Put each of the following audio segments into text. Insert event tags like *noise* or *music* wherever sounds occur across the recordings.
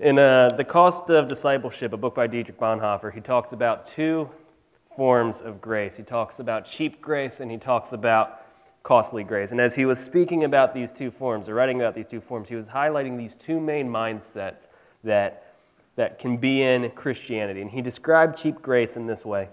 In uh, The Cost of Discipleship, a book by Dietrich Bonhoeffer, he talks about two forms of grace. He talks about cheap grace and he talks about costly grace. And as he was speaking about these two forms, or writing about these two forms, he was highlighting these two main mindsets that, that can be in Christianity. And he described cheap grace in this way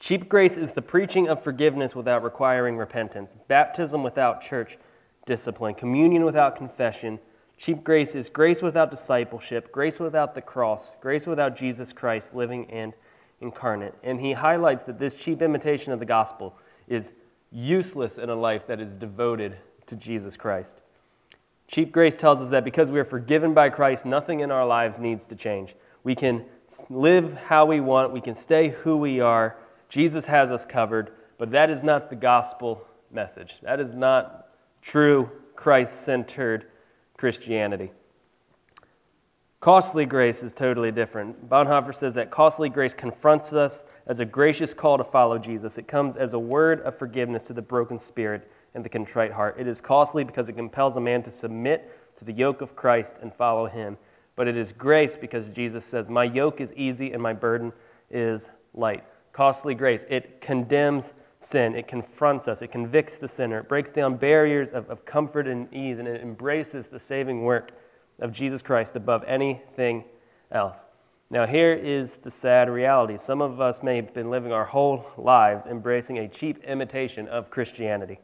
Cheap grace is the preaching of forgiveness without requiring repentance, baptism without church discipline, communion without confession. Cheap grace is grace without discipleship, grace without the cross, grace without Jesus Christ living and incarnate. And he highlights that this cheap imitation of the gospel is useless in a life that is devoted to Jesus Christ. Cheap grace tells us that because we are forgiven by Christ, nothing in our lives needs to change. We can live how we want, we can stay who we are Jesus has us covered, but that is not the gospel message. That is not true Christ centered Christianity. Costly grace is totally different. Bonhoeffer says that costly grace confronts us as a gracious call to follow Jesus. It comes as a word of forgiveness to the broken spirit and the contrite heart. It is costly because it compels a man to submit to the yoke of Christ and follow him. But it is grace because Jesus says, My yoke is easy and my burden is light costly grace. It condemns sin, it confronts us, it convicts the sinner, it breaks down barriers of, of comfort and ease, and it embraces the saving work of Jesus Christ above anything else. Now, here is the sad reality. Some of us may have been living our whole lives embracing a cheap imitation of Christianity.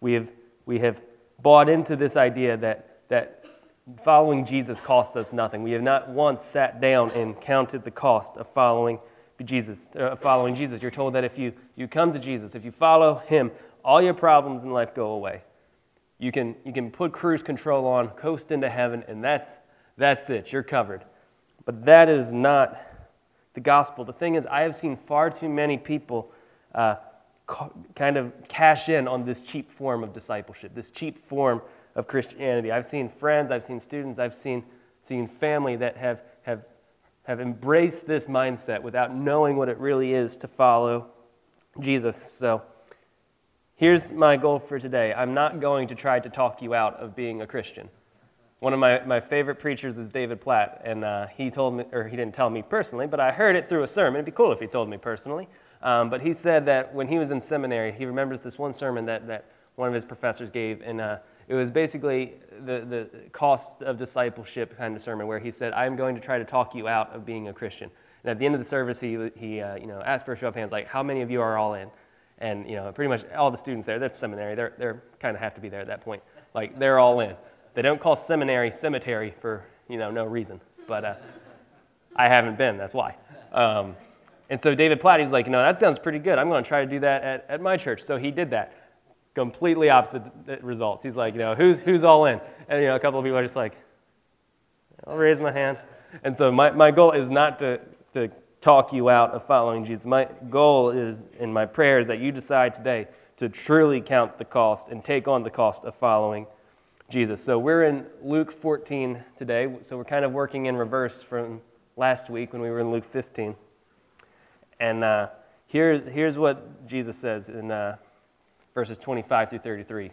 We have, we have bought into this idea that, that following Jesus costs us nothing. We have not once sat down and counted the cost of following Jesus, uh, following Jesus. You're told that if you, you come to Jesus, if you follow him, all your problems in life go away. You can, you can put cruise control on, coast into heaven, and that's, that's it. You're covered. But that is not the gospel. The thing is, I have seen far too many people uh, kind of cash in on this cheap form of discipleship, this cheap form of Christianity. I've seen friends, I've seen students, I've seen, seen family that have, have have embraced this mindset without knowing what it really is to follow Jesus. So here's my goal for today I'm not going to try to talk you out of being a Christian. One of my, my favorite preachers is David Platt, and uh, he told me, or he didn't tell me personally, but I heard it through a sermon. It'd be cool if he told me personally. Um, but he said that when he was in seminary, he remembers this one sermon that, that one of his professors gave, and uh, it was basically the, the cost of discipleship kind of sermon where he said, I'm going to try to talk you out of being a Christian. And at the end of the service, he, he uh, you know, asked for a show of hands, like, how many of you are all in? And, you know, pretty much all the students there, that's seminary, they're, they're kind of have to be there at that point. Like, they're all in. They don't call seminary cemetery for, you know, no reason. But uh, I haven't been, that's why. Um, and so David Platt, he's like, you know, that sounds pretty good. I'm going to try to do that at, at my church. So he did that completely opposite results. He's like, you know, who's, who's all in? And, you know, a couple of people are just like, I'll raise my hand. And so my, my goal is not to, to talk you out of following Jesus. My goal is, in my prayer, is that you decide today to truly count the cost and take on the cost of following Jesus. So we're in Luke 14 today. So we're kind of working in reverse from last week when we were in Luke 15. And uh, here's, here's what Jesus says in uh, verses 25 through 33.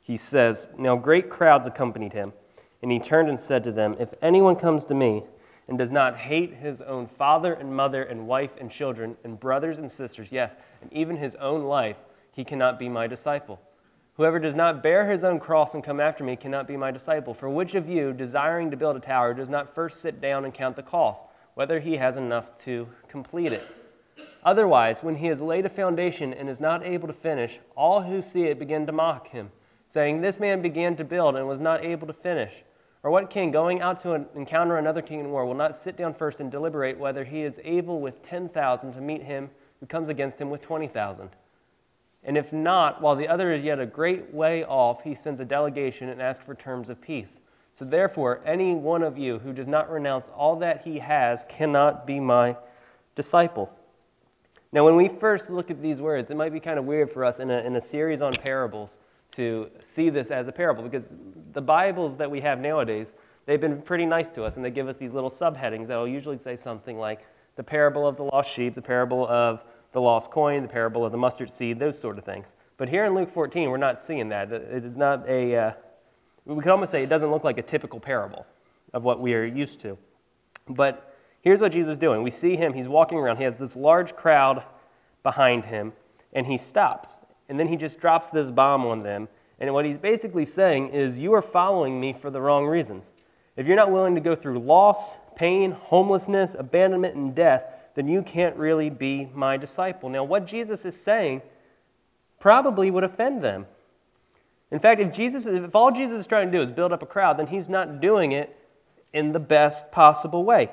He says, Now great crowds accompanied him, and he turned and said to them, If anyone comes to me and does not hate his own father and mother and wife and children and brothers and sisters, yes, and even his own life, he cannot be my disciple. Whoever does not bear his own cross and come after me cannot be my disciple. For which of you, desiring to build a tower, does not first sit down and count the cost, whether he has enough to complete it? Otherwise, when he has laid a foundation and is not able to finish, all who see it begin to mock him, saying, This man began to build and was not able to finish. Or what king, going out to encounter another king in war, will not sit down first and deliberate whether he is able with 10,000 to meet him who comes against him with 20,000? And if not, while the other is yet a great way off, he sends a delegation and asks for terms of peace. So therefore, any one of you who does not renounce all that he has cannot be my disciple. Now, when we first look at these words, it might be kind of weird for us in a, in a series on parables to see this as a parable because the Bibles that we have nowadays, they've been pretty nice to us and they give us these little subheadings that will usually say something like the parable of the lost sheep, the parable of the lost coin, the parable of the mustard seed, those sort of things. But here in Luke 14, we're not seeing that. It is not a, uh, we could almost say it doesn't look like a typical parable. of what we are used to. But here's what Jesus is doing. We see him, he's walking around, he has this large crowd behind him, and he stops. And then he just drops this bomb on them. And what he's basically saying is, You are following me for the wrong reasons. If you're not willing to go through loss, pain, homelessness, abandonment, and death, then you can't really be my disciple. Now, what Jesus is saying probably would offend them. In fact, if Jesus, if all Jesus is trying to do is build up a crowd, then he's not doing it in the best possible way.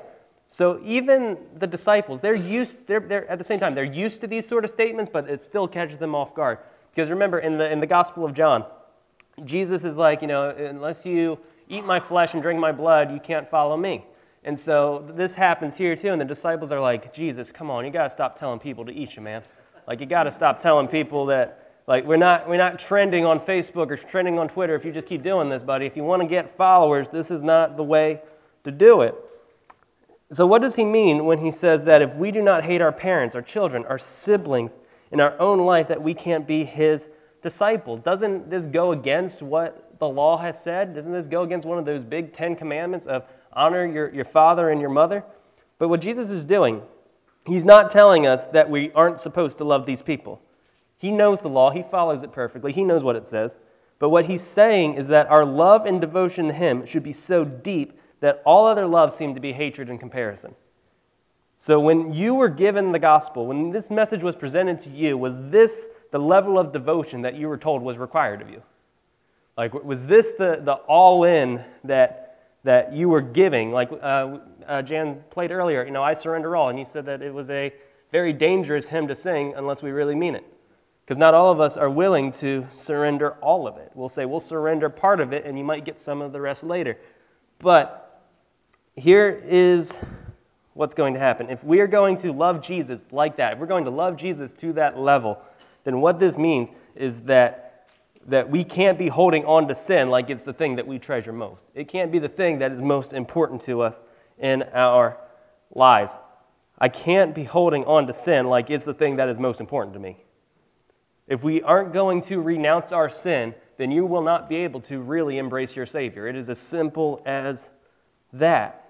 So even the disciples, they're used, they're, they're, at the same time, they're used to these sort of statements, but it still catches them off guard. Because remember, in the, in the Gospel of John, Jesus is like, you know, unless you eat my flesh and drink my blood, you can't follow me. And so this happens here too, and the disciples are like, Jesus, come on, you got to stop telling people to eat you, man. Like, you got to stop telling people that, like, we're not, we're not trending on Facebook or trending on Twitter if you just keep doing this, buddy. If you want to get followers, this is not the way to do it. So, what does he mean when he says that if we do not hate our parents, our children, our siblings in our own life, that we can't be his disciple? Doesn't this go against what the law has said? Doesn't this go against one of those big Ten Commandments of honor your, your father and your mother. But what Jesus is doing, he's not telling us that we aren't supposed to love these people. He knows the law, he follows it perfectly, he knows what it says. But what he's saying is that our love and devotion to him should be so deep that all other love seemed to be hatred in comparison. So when you were given the gospel, when this message was presented to you, was this the level of devotion that you were told was required of you? Like, was this the, the all in that that you were giving. Like uh, uh, Jan played earlier, you know, I surrender all. And you said that it was a very dangerous hymn to sing unless we really mean it. Because not all of us are willing to surrender all of it. We'll say we'll surrender part of it and you might get some of the rest later. But here is what's going to happen. If we are going to love Jesus like that, if we're going to love Jesus to that level, then what this means is that that we can't be holding on to sin like it's the thing that we treasure most. It can't be the thing that is most important to us in our lives. I can't be holding on to sin like it's the thing that is most important to me. If we aren't going to renounce our sin, then you will not be able to really embrace your Savior. It is as simple as that.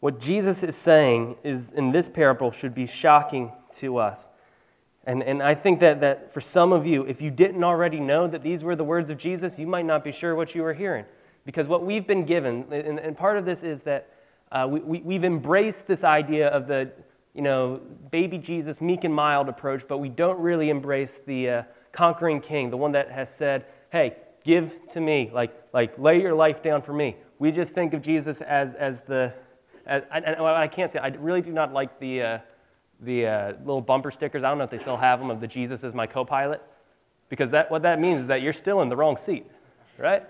What Jesus is saying is in this parable should be shocking to us. And, and I think that, that for some of you, if you didn't already know that these were the words of Jesus, you might not be sure what you were hearing. Because what we've been given, and, and part of this is that uh, we, we, we've embraced this idea of the, you know, baby Jesus, meek and mild approach, but we don't really embrace the uh, conquering king, the one that has said, hey, give to me, like, like lay your life down for me. We just think of Jesus as, as the, as, I, I, can't say, I really do not like the, uh, the uh, little bumper stickers. I don't know if they still have them of the Jesus is my co-pilot, because that what that means is that you're still in the wrong seat, right?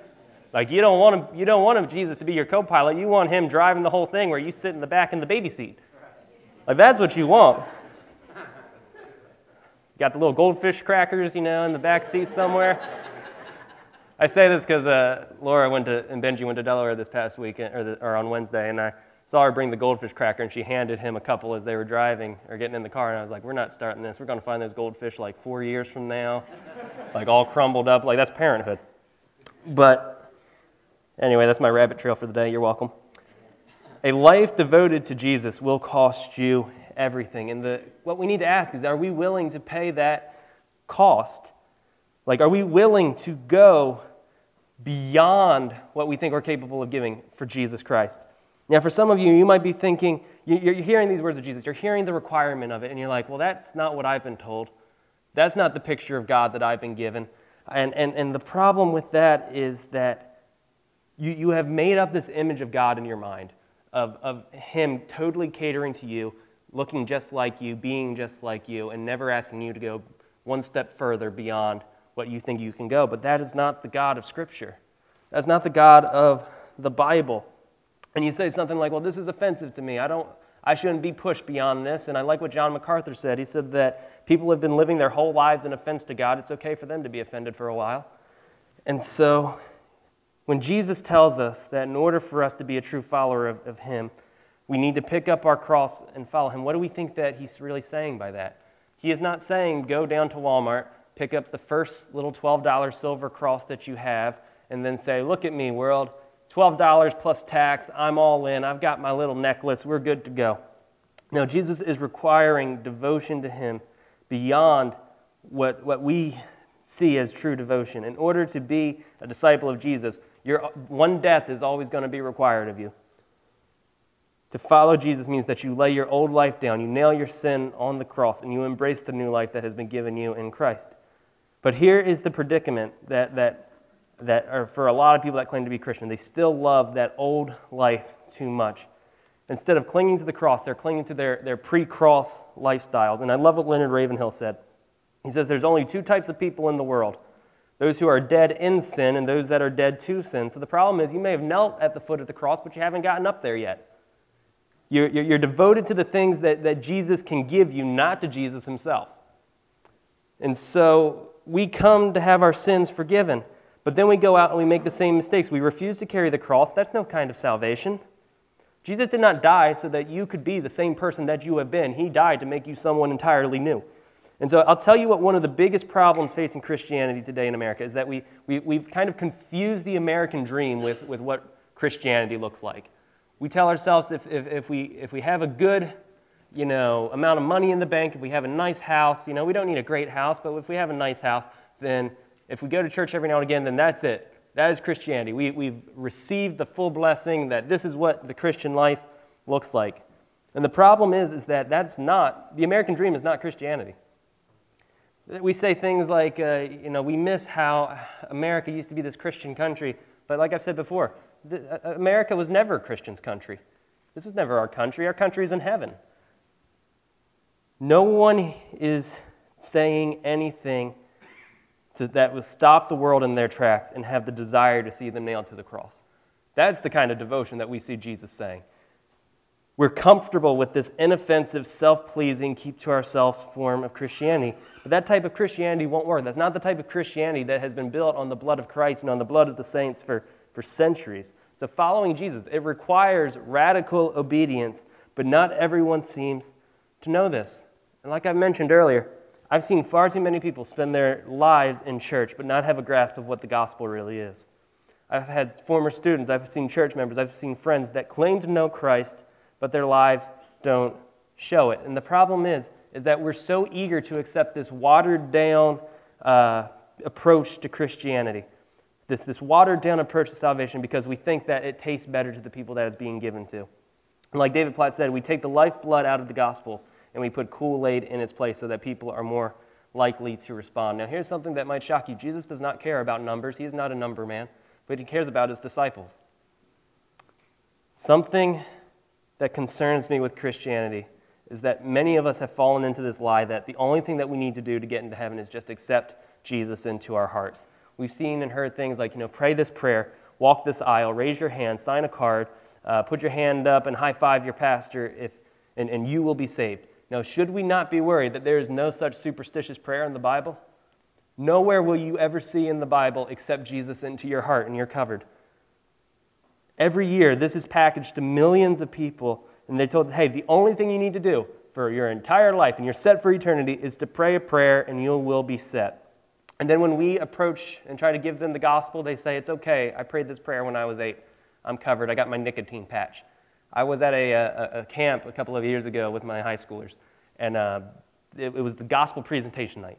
Like you don't want him, you don't want him, Jesus to be your co-pilot. You want him driving the whole thing where you sit in the back in the baby seat. Like that's what you want. You Got the little goldfish crackers, you know, in the back seat somewhere. I say this because uh, Laura went to and Benji went to Delaware this past weekend or, the, or on Wednesday, and I saw her bring the goldfish cracker and she handed him a couple as they were driving or getting in the car and i was like we're not starting this. We're going to find those goldfish like four years from now. *laughs* Like all crumbled up. Like that's parenthood. But anyway that's my rabbit trail for the day. You're welcome. A life devoted to jesus will cost you everything. And the, what we need to ask is are we willing to pay that cost? Like are we willing to go beyond what we think we're capable of giving for jesus christ now, for some of you, you might be thinking, you're hearing these words of Jesus, you're hearing the requirement of it, and you're like, well, that's not what I've been told. That's not the picture of God that I've been given. And, and, and the problem with that is that you, you have made up this image of God in your mind, of, of Him totally catering to you, looking just like you, being just like you, and never asking you to go one step further beyond what you think you can go. But that is not the God of Scripture. That's not the God of the Bible and you say something like, well, this is offensive to me. I, don't, I shouldn't be pushed beyond this. And I like what John MacArthur said. He said that people have been living their whole lives in offense to God. It's okay for them to be offended for a while. And so when Jesus tells us that in order for us to be a true follower of, of Him, we need to pick up our cross and follow Him, what do we think that He's really saying by that? He is not saying go down to Walmart, pick up the first little $12 silver cross that you have, and then say, Look at me, world. $12 plus tax. I'm all in. I've got my little necklace. We're good to go. Now, Jesus is requiring devotion to Him beyond what, what we see as true devotion. In order to be a disciple of Jesus, your one death is always going to be required of you. To follow Jesus means that you lay your old life down, you nail your sin on the cross, and you embrace the new life that has been given you in Christ. But here is the predicament that, that, that are for a lot of people that claim to be Christian. They still love that old life too much. Instead of clinging to the cross, they're clinging to their, their pre cross lifestyles. And I love what Leonard Ravenhill said. He says there's only two types of people in the world those who are dead in sin and those that are dead to sin. So the problem is you may have knelt at the foot of the cross, but you haven't gotten up there yet. You're, you're, you're devoted to the things that, that Jesus can give you, not to Jesus himself. And so we come to have our sins forgiven, but then we go out and we make the same mistakes. We refuse to carry the cross. That's no kind of salvation. Jesus did not die so that you could be the same person that you have been, He died to make you someone entirely new. And so I'll tell you what one of the biggest problems facing Christianity today in America is that we, we, we've kind of confused the American dream with, with what Christianity looks like. We tell ourselves if, if, if, we, if we have a good you know, amount of money in the bank, if we have a nice house, you know, we don't need a great house, but if we have a nice house, then if we go to church every now and again, then that's it. That is Christianity. We, we've received the full blessing that this is what the Christian life looks like. And the problem is, is that that's not, the American dream is not Christianity. We say things like, uh, you know, we miss how America used to be this Christian country. But like I've said before, the, uh, America was never a Christian's country. This was never our country. Our country is in heaven. No one is saying anything to, that will stop the world in their tracks and have the desire to see them nailed to the cross. That's the kind of devotion that we see Jesus saying. We're comfortable with this inoffensive, self pleasing, keep to ourselves form of Christianity. But that type of Christianity won't work. That's not the type of Christianity that has been built on the blood of Christ and on the blood of the saints for, for centuries. So, following Jesus, it requires radical obedience, but not everyone seems to know this. And, like I mentioned earlier, I've seen far too many people spend their lives in church but not have a grasp of what the gospel really is. I've had former students, I've seen church members, I've seen friends that claim to know Christ but their lives don't show it. And the problem is, is that we're so eager to accept this watered down uh, approach to Christianity, this, this watered down approach to salvation because we think that it tastes better to the people that it's being given to. And like David Platt said, we take the lifeblood out of the gospel and we put Kool Aid in its place so that people are more likely to respond. Now, here's something that might shock you Jesus does not care about numbers, he is not a number man, but he cares about his disciples. Something that concerns me with Christianity is that many of us have fallen into this lie that the only thing that we need to do to get into heaven is just accept Jesus into our hearts. We've seen and heard things like, you know, pray this prayer, walk this aisle, raise your hand, sign a card, uh, put your hand up and high five your pastor, if, and, and you will be saved. Now, should we not be worried that there is no such superstitious prayer in the Bible? Nowhere will you ever see in the Bible except Jesus into your heart and you're covered. Every year, this is packaged to millions of people, and they're told, hey, the only thing you need to do for your entire life and you're set for eternity is to pray a prayer and you will be set. And then when we approach and try to give them the gospel, they say, it's okay, I prayed this prayer when I was eight. I'm covered, I got my nicotine patch. I was at a, a, a camp a couple of years ago with my high schoolers, and uh, it, it was the gospel presentation night.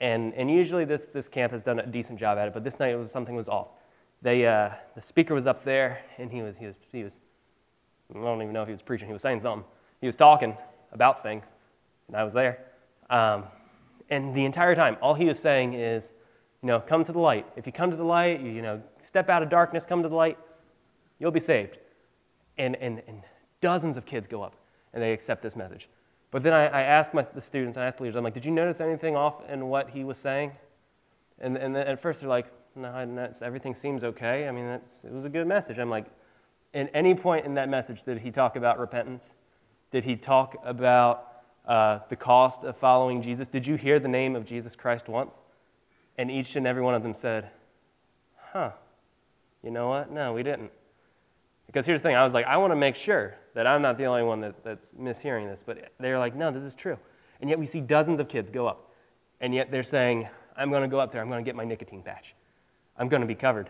And, and usually this, this camp has done a decent job at it, but this night was, something was off they, uh, the speaker was up there, and he was, he, was, he was, I don't even know if he was preaching, he was saying something. He was talking about things, and I was there. Um, and the entire time, all he was saying is, you know, come to the light. If you come to the light, you, you know, step out of darkness, come to the light, you'll be saved. And, and, and dozens of kids go up, and they accept this message. But then I, I asked my, the students, I asked the leaders, I'm like, did you notice anything off in what he was saying? And, and at first they're like, no, everything seems okay. I mean, it was a good message. I'm like, in any point in that message, did he talk about repentance? Did he talk about uh, the cost of following Jesus? Did you hear the name of Jesus Christ once? And each and every one of them said, huh, you know what? No, we didn't. Because here's the thing I was like, I want to make sure that I'm not the only one that's, that's mishearing this. But they're like, no, this is true. And yet we see dozens of kids go up. And yet they're saying, I'm going to go up there, I'm going to get my nicotine patch. I'm going to be covered.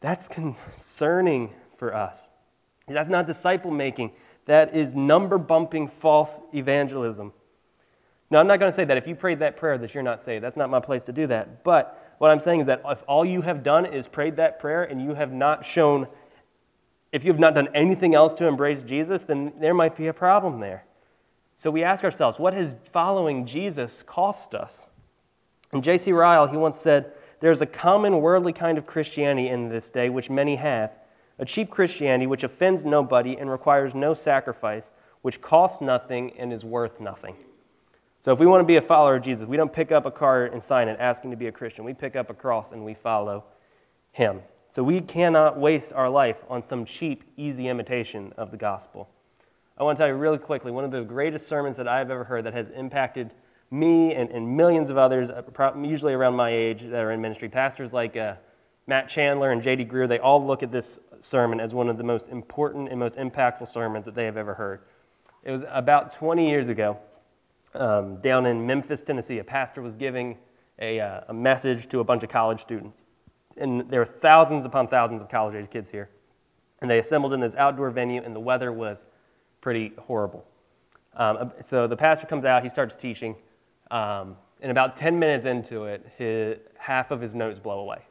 That's concerning for us. That's not disciple making. That is number bumping false evangelism. Now, I'm not going to say that if you prayed that prayer that you're not saved. That's not my place to do that. But what I'm saying is that if all you have done is prayed that prayer and you have not shown, if you have not done anything else to embrace Jesus, then there might be a problem there. So we ask ourselves, what has following Jesus cost us? And J.C. Ryle, he once said, There's a common worldly kind of Christianity in this day, which many have, a cheap Christianity which offends nobody and requires no sacrifice, which costs nothing and is worth nothing. So if we want to be a follower of Jesus, we don't pick up a card and sign it asking to be a Christian. We pick up a cross and we follow him. So we cannot waste our life on some cheap, easy imitation of the gospel. I want to tell you really quickly one of the greatest sermons that I've ever heard that has impacted me and, and millions of others, uh, usually around my age, that are in ministry. Pastors like uh, Matt Chandler and J.D. Greear, they all look at this sermon as one of the most important and most impactful sermons that they have ever heard. It was about 20 years ago, um, down in Memphis, Tennessee. A pastor was giving a, uh, a message to a bunch of college students. And there were thousands upon thousands of college age kids here. And they assembled in this outdoor venue, and the weather was pretty horrible. Um, so the pastor comes out, he starts teaching, um, and about 10 minutes into it, his, half of his notes blow away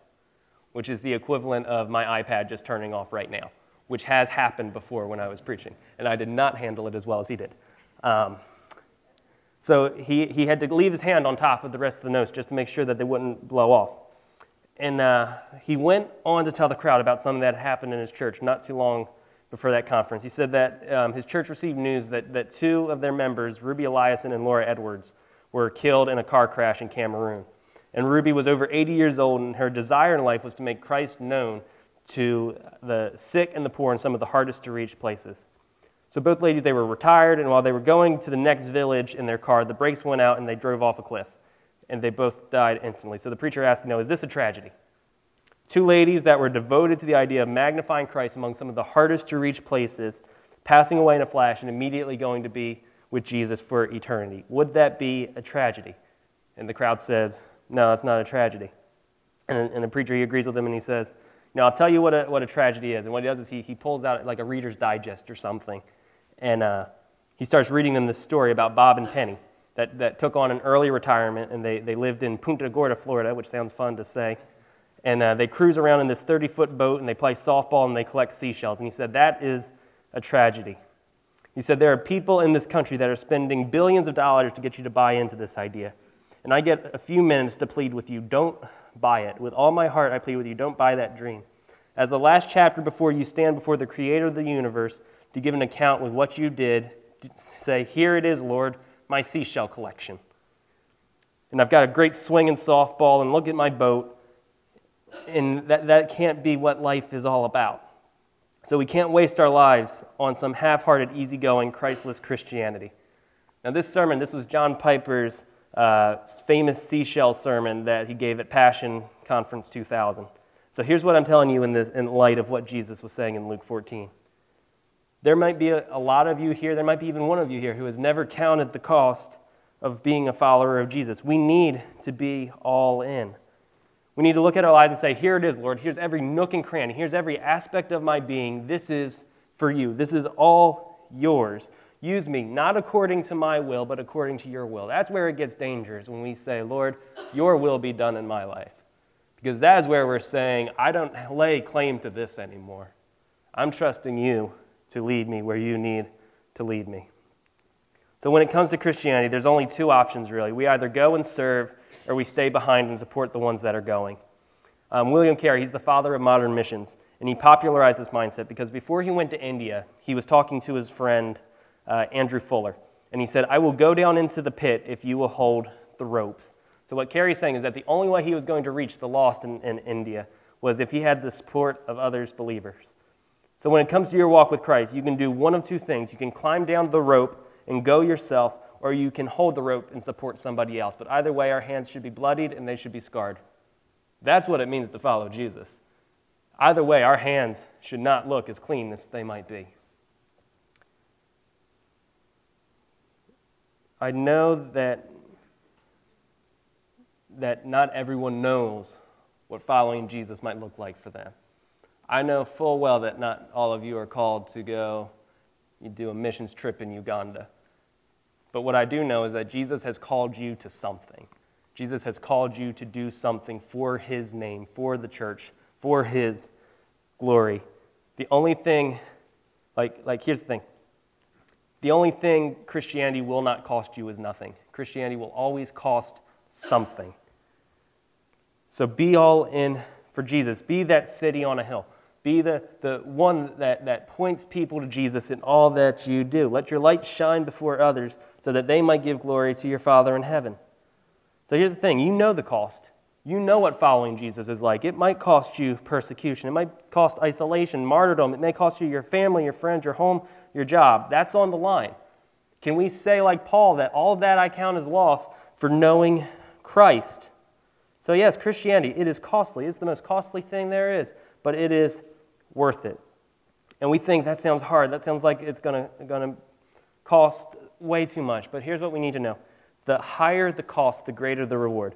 which is the equivalent of my iPad just turning off right now, which has happened before when I was preaching, and I did not handle it as well as he did. Um, so he, he had to leave his hand on top of the rest of the notes just to make sure that they wouldn't blow off. And uh, he went on to tell the crowd about something that happened in his church not too long before that conference. He said that um, his church received news that, that two of their members, Ruby Eliason and Laura Edwards, were killed in a car crash in Cameroon. And Ruby was over 80 years old, and her desire in life was to make Christ known to the sick and the poor in some of the hardest to reach places. So both ladies, they were retired, and while they were going to the next village in their car, the brakes went out and they drove off a cliff. And they both died instantly. So the preacher asked, know, is this a tragedy? Two ladies that were devoted to the idea of magnifying Christ among some of the hardest to reach places, passing away in a flash and immediately going to be with Jesus for eternity. Would that be a tragedy? And the crowd says, no, it's not a tragedy. And, and the preacher, he agrees with him and he says, No, I'll tell you what a, what a tragedy is. And what he does is he, he pulls out like a Reader's Digest or something. And uh, he starts reading them this story about Bob and Penny that, that took on an early retirement. And they, they lived in Punta Gorda, Florida, which sounds fun to say. And uh, they cruise around in this 30 foot boat and they play softball and they collect seashells. And he said, That is a tragedy. He said, There are people in this country that are spending billions of dollars to get you to buy into this idea. And I get a few minutes to plead with you don't buy it. With all my heart, I plead with you don't buy that dream. As the last chapter before you stand before the creator of the universe to give an account with what you did, say, Here it is, Lord, my seashell collection. And I've got a great swinging softball, and look at my boat. And that, that can't be what life is all about. So we can't waste our lives on some half hearted, easygoing, Christless Christianity. Now, this sermon, this was John Piper's uh, famous seashell sermon that he gave at Passion Conference 2000. So here's what I'm telling you in, this, in light of what Jesus was saying in Luke 14. There might be a, a lot of you here, there might be even one of you here who has never counted the cost of being a follower of Jesus. We need to be all in. We need to look at our lives and say, Here it is, Lord. Here's every nook and cranny. Here's every aspect of my being. This is for you. This is all yours. Use me, not according to my will, but according to your will. That's where it gets dangerous when we say, Lord, your will be done in my life. Because that is where we're saying, I don't lay claim to this anymore. I'm trusting you to lead me where you need to lead me. So when it comes to Christianity, there's only two options really. We either go and serve, or we stay behind and support the ones that are going. Um, William Carey, he's the father of modern missions, and he popularized this mindset because before he went to India, he was talking to his friend uh, Andrew Fuller. And he said, I will go down into the pit if you will hold the ropes. So, what Carey's saying is that the only way he was going to reach the lost in, in India was if he had the support of others' believers. So, when it comes to your walk with Christ, you can do one of two things. You can climb down the rope and go yourself, or you can hold the rope and support somebody else. But either way, our hands should be bloodied and they should be scarred. That's what it means to follow Jesus. Either way, our hands should not look as clean as they might be. I know that, that not everyone knows what following Jesus might look like for them. I know full well that not all of you are called to go you do a missions trip in Uganda. But what I do know is that Jesus has called you to something. Jesus has called you to do something for his name, for the church, for his glory. The only thing, like, like here's the thing the only thing Christianity will not cost you is nothing. Christianity will always cost something. So be all in for Jesus. Be that city on a hill. Be the, the one that, that points people to Jesus in all that you do. Let your light shine before others so that they might give glory to your Father in heaven. So here's the thing you know the cost. You know what following Jesus is like. It might cost you persecution, it might cost isolation, martyrdom, it may cost you your family, your friends, your home, your job. That's on the line. Can we say, like Paul, that all that I count as loss for knowing Christ? So, yes, Christianity, it is costly. It's the most costly thing there is, but it is worth it. And we think that sounds hard. That sounds like it's going to cost way too much. But here's what we need to know the higher the cost, the greater the reward.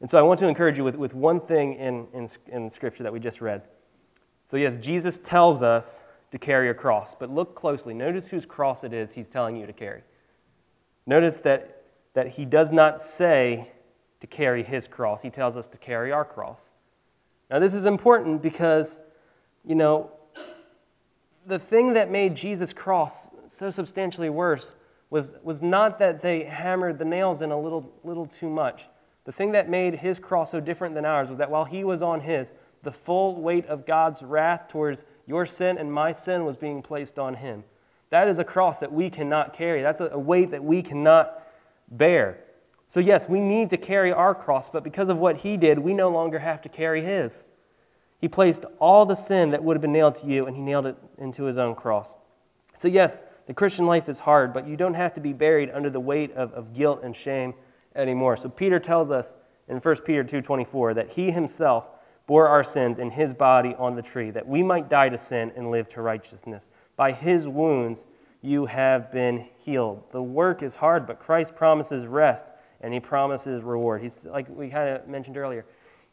And so I want to encourage you with, with one thing in, in, in Scripture that we just read. So, yes, Jesus tells us to carry a cross, but look closely. Notice whose cross it is he's telling you to carry. Notice that, that he does not say to carry his cross, he tells us to carry our cross. Now, this is important because, you know, the thing that made Jesus' cross so substantially worse was, was not that they hammered the nails in a little, little too much. The thing that made his cross so different than ours was that while he was on his, the full weight of God's wrath towards your sin and my sin was being placed on him. That is a cross that we cannot carry. That's a weight that we cannot bear. So, yes, we need to carry our cross, but because of what he did, we no longer have to carry his. He placed all the sin that would have been nailed to you and he nailed it into his own cross. So, yes, the Christian life is hard, but you don't have to be buried under the weight of, of guilt and shame anymore. So Peter tells us in 1 Peter 2:24 that he himself bore our sins in his body on the tree that we might die to sin and live to righteousness. By his wounds you have been healed. The work is hard, but Christ promises rest and he promises reward. He's like we kind of mentioned earlier.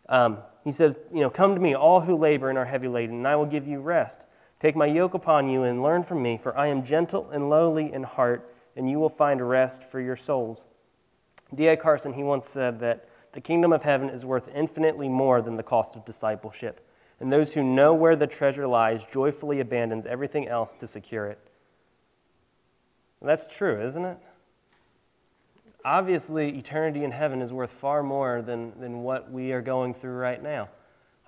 Um, he says, you know, come to me, all who labor and are heavy laden, and I will give you rest. Take my yoke upon you and learn from me, for I am gentle and lowly in heart, and you will find rest for your souls. D.A. Carson, he once said that the kingdom of heaven is worth infinitely more than the cost of discipleship, and those who know where the treasure lies joyfully abandons everything else to secure it. And that's true, isn't it? Obviously, eternity in heaven is worth far more than, than what we are going through right now.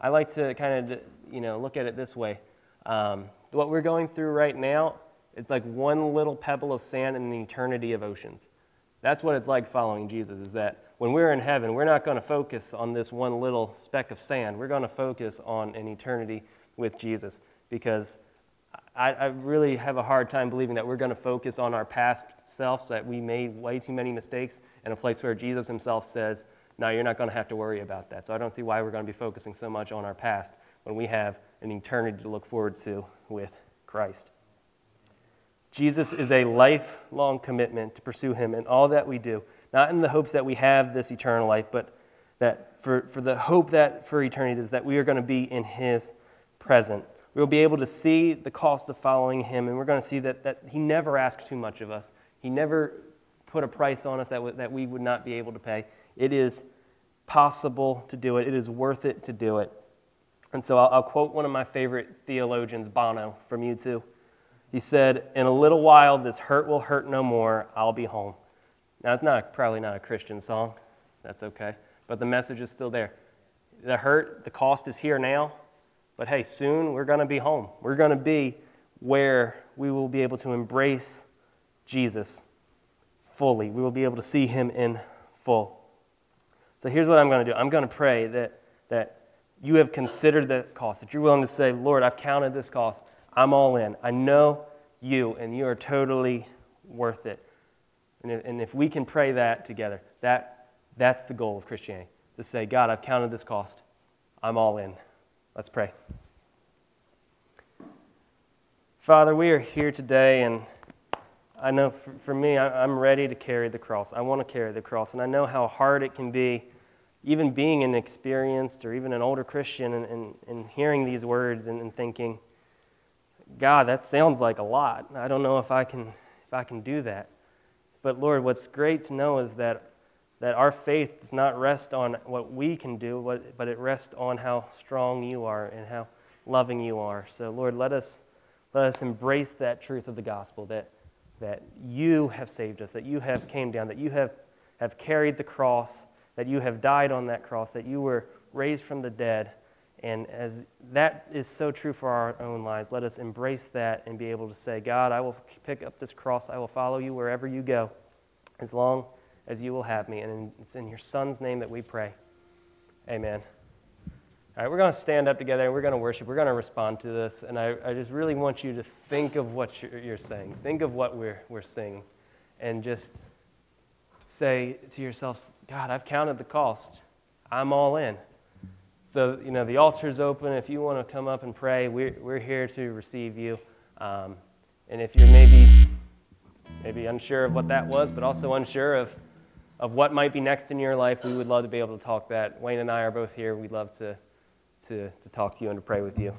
I like to kind of you know, look at it this way. Um, what we're going through right now, it's like one little pebble of sand in an eternity of oceans. That's what it's like following Jesus, is that when we're in heaven, we're not going to focus on this one little speck of sand. We're going to focus on an eternity with Jesus because I, I really have a hard time believing that we're going to focus on our past selves, that we made way too many mistakes, in a place where Jesus himself says, No, you're not going to have to worry about that. So I don't see why we're going to be focusing so much on our past when we have an eternity to look forward to with Christ. Jesus is a lifelong commitment to pursue him in all that we do, not in the hopes that we have this eternal life, but that for, for the hope that for eternity is that we are going to be in his present. We will be able to see the cost of following him, and we're going to see that, that he never asks too much of us. He never put a price on us that, w- that we would not be able to pay. It is possible to do it, it is worth it to do it. And so I'll, I'll quote one of my favorite theologians, Bono, from U2. He said, In a little while, this hurt will hurt no more. I'll be home. Now, it's not probably not a Christian song. That's okay. But the message is still there. The hurt, the cost is here now. But hey, soon we're going to be home. We're going to be where we will be able to embrace Jesus fully. We will be able to see him in full. So here's what I'm going to do I'm going to pray that, that you have considered the cost, that you're willing to say, Lord, I've counted this cost. I'm all in. I know you, and you are totally worth it. And if, and if we can pray that together, that, that's the goal of Christianity to say, God, I've counted this cost. I'm all in. Let's pray. Father, we are here today, and I know for, for me, I, I'm ready to carry the cross. I want to carry the cross, and I know how hard it can be even being an experienced or even an older Christian and, and, and hearing these words and, and thinking, God, that sounds like a lot. I don't know if I can, if I can do that. But Lord, what's great to know is that, that our faith does not rest on what we can do, but it rests on how strong you are and how loving you are. So, Lord, let us, let us embrace that truth of the gospel that, that you have saved us, that you have came down, that you have, have carried the cross that you have died on that cross, that you were raised from the dead. And as that is so true for our own lives, let us embrace that and be able to say, God, I will pick up this cross. I will follow you wherever you go, as long as you will have me. And it's in your Son's name that we pray. Amen. All right, we're going to stand up together and we're going to worship. We're going to respond to this. And I, I just really want you to think of what you're, saying, think of what we're, we're singing, and just say to yourself, God, I've counted the cost. I'm all in. So, you know, the altar's open. If you want to come up and pray, we're, we're here to receive you. Um, and if you're maybe, maybe unsure of what that was, but also unsure of, of what might be next in your life, we would love to be able to talk that. Wayne and I are both here. We'd love to, to, to talk to you and to pray with you.